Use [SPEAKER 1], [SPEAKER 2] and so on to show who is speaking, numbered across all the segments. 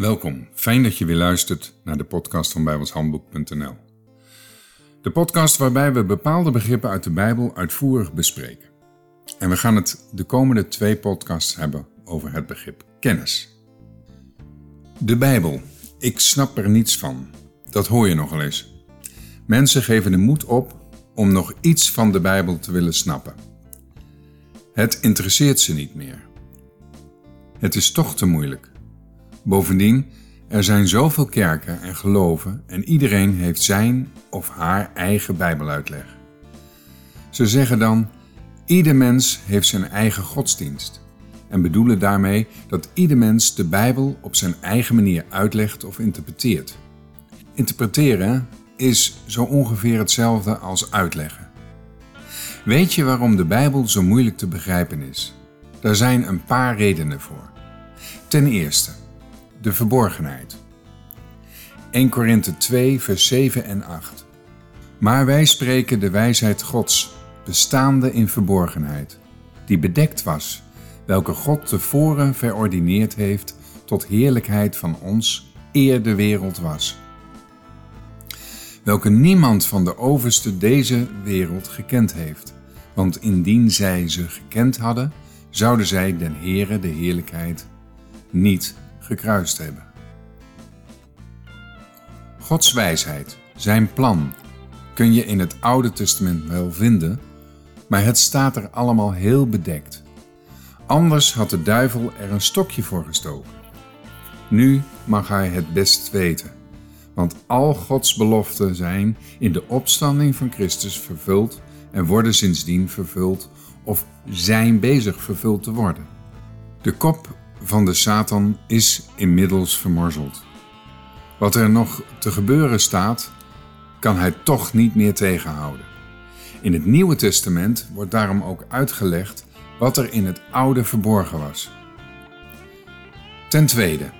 [SPEAKER 1] Welkom, fijn dat je weer luistert naar de podcast van bijbelshandboek.nl. De podcast waarbij we bepaalde begrippen uit de Bijbel uitvoerig bespreken. En we gaan het de komende twee podcasts hebben over het begrip kennis. De Bijbel. Ik snap er niets van. Dat hoor je nogal eens. Mensen geven de moed op om nog iets van de Bijbel te willen snappen. Het interesseert ze niet meer. Het is toch te moeilijk. Bovendien, er zijn zoveel kerken en geloven en iedereen heeft zijn of haar eigen Bijbeluitleg. Ze zeggen dan: ieder mens heeft zijn eigen godsdienst en bedoelen daarmee dat ieder mens de Bijbel op zijn eigen manier uitlegt of interpreteert. Interpreteren is zo ongeveer hetzelfde als uitleggen. Weet je waarom de Bijbel zo moeilijk te begrijpen is? Daar zijn een paar redenen voor. Ten eerste, de verborgenheid. 1 Korinthe 2, vers 7 en 8. Maar wij spreken de wijsheid Gods, bestaande in verborgenheid, die bedekt was, welke God tevoren verordineerd heeft tot heerlijkheid van ons, eer de wereld was. Welke niemand van de overste deze wereld gekend heeft, want indien zij ze gekend hadden, zouden zij den Heere de heerlijkheid niet gekruist hebben. Gods wijsheid, zijn plan, kun je in het Oude Testament wel vinden, maar het staat er allemaal heel bedekt. Anders had de duivel er een stokje voor gestoken. Nu mag hij het best weten, want al Gods beloften zijn in de opstanding van Christus vervuld en worden sindsdien vervuld of zijn bezig vervuld te worden. De kop van de Satan is inmiddels vermorzeld. Wat er nog te gebeuren staat, kan hij toch niet meer tegenhouden. In het Nieuwe Testament wordt daarom ook uitgelegd wat er in het Oude verborgen was. Ten tweede,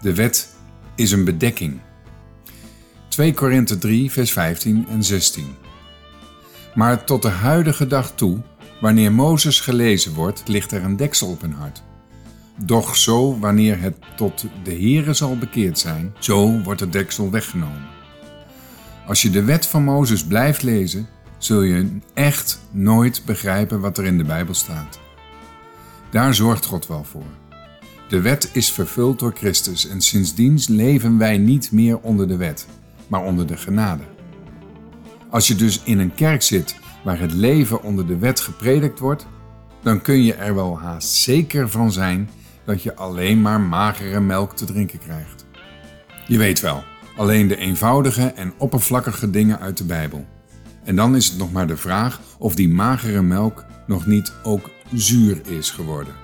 [SPEAKER 1] de wet is een bedekking. 2 Korinthe 3, vers 15 en 16. Maar tot de huidige dag toe, wanneer Mozes gelezen wordt, ligt er een deksel op hun hart. Doch zo, wanneer het tot de Heere zal bekeerd zijn, zo wordt de deksel weggenomen. Als je de wet van Mozes blijft lezen, zul je echt nooit begrijpen wat er in de Bijbel staat. Daar zorgt God wel voor. De wet is vervuld door Christus en sindsdien leven wij niet meer onder de wet, maar onder de genade. Als je dus in een kerk zit waar het leven onder de wet gepredikt wordt, dan kun je er wel haast zeker van zijn dat je alleen maar magere melk te drinken krijgt. Je weet wel, alleen de eenvoudige en oppervlakkige dingen uit de Bijbel. En dan is het nog maar de vraag of die magere melk nog niet ook zuur is geworden.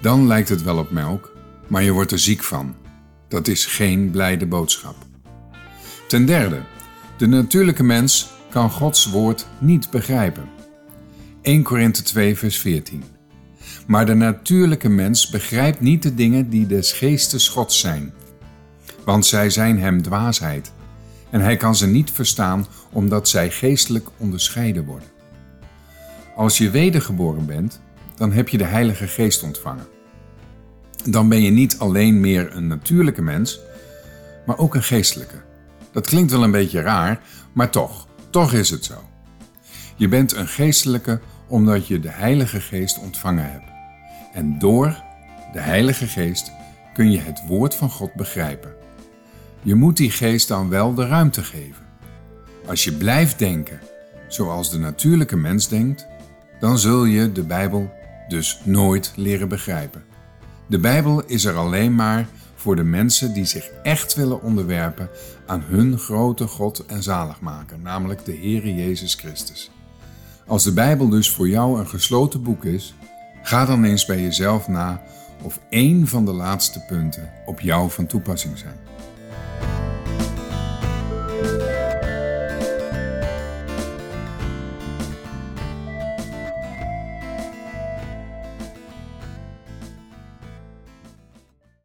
[SPEAKER 1] Dan lijkt het wel op melk, maar je wordt er ziek van. Dat is geen blijde boodschap. Ten derde, de natuurlijke mens kan Gods woord niet begrijpen. 1 Korinthe 2 vers 14 maar de natuurlijke mens begrijpt niet de dingen die des geestes Gods zijn, want zij zijn hem dwaasheid, en hij kan ze niet verstaan omdat zij geestelijk onderscheiden worden. Als je wedergeboren bent, dan heb je de Heilige Geest ontvangen. Dan ben je niet alleen meer een natuurlijke mens, maar ook een geestelijke. Dat klinkt wel een beetje raar, maar toch, toch is het zo. Je bent een geestelijke omdat je de Heilige Geest ontvangen hebt. En door de Heilige Geest kun je het woord van God begrijpen. Je moet die geest dan wel de ruimte geven. Als je blijft denken zoals de natuurlijke mens denkt, dan zul je de Bijbel dus nooit leren begrijpen. De Bijbel is er alleen maar voor de mensen die zich echt willen onderwerpen aan hun grote God en zaligmaker, namelijk de Heere Jezus Christus. Als de Bijbel dus voor jou een gesloten boek is, Ga dan eens bij jezelf na of één van de laatste punten op jou van toepassing zijn.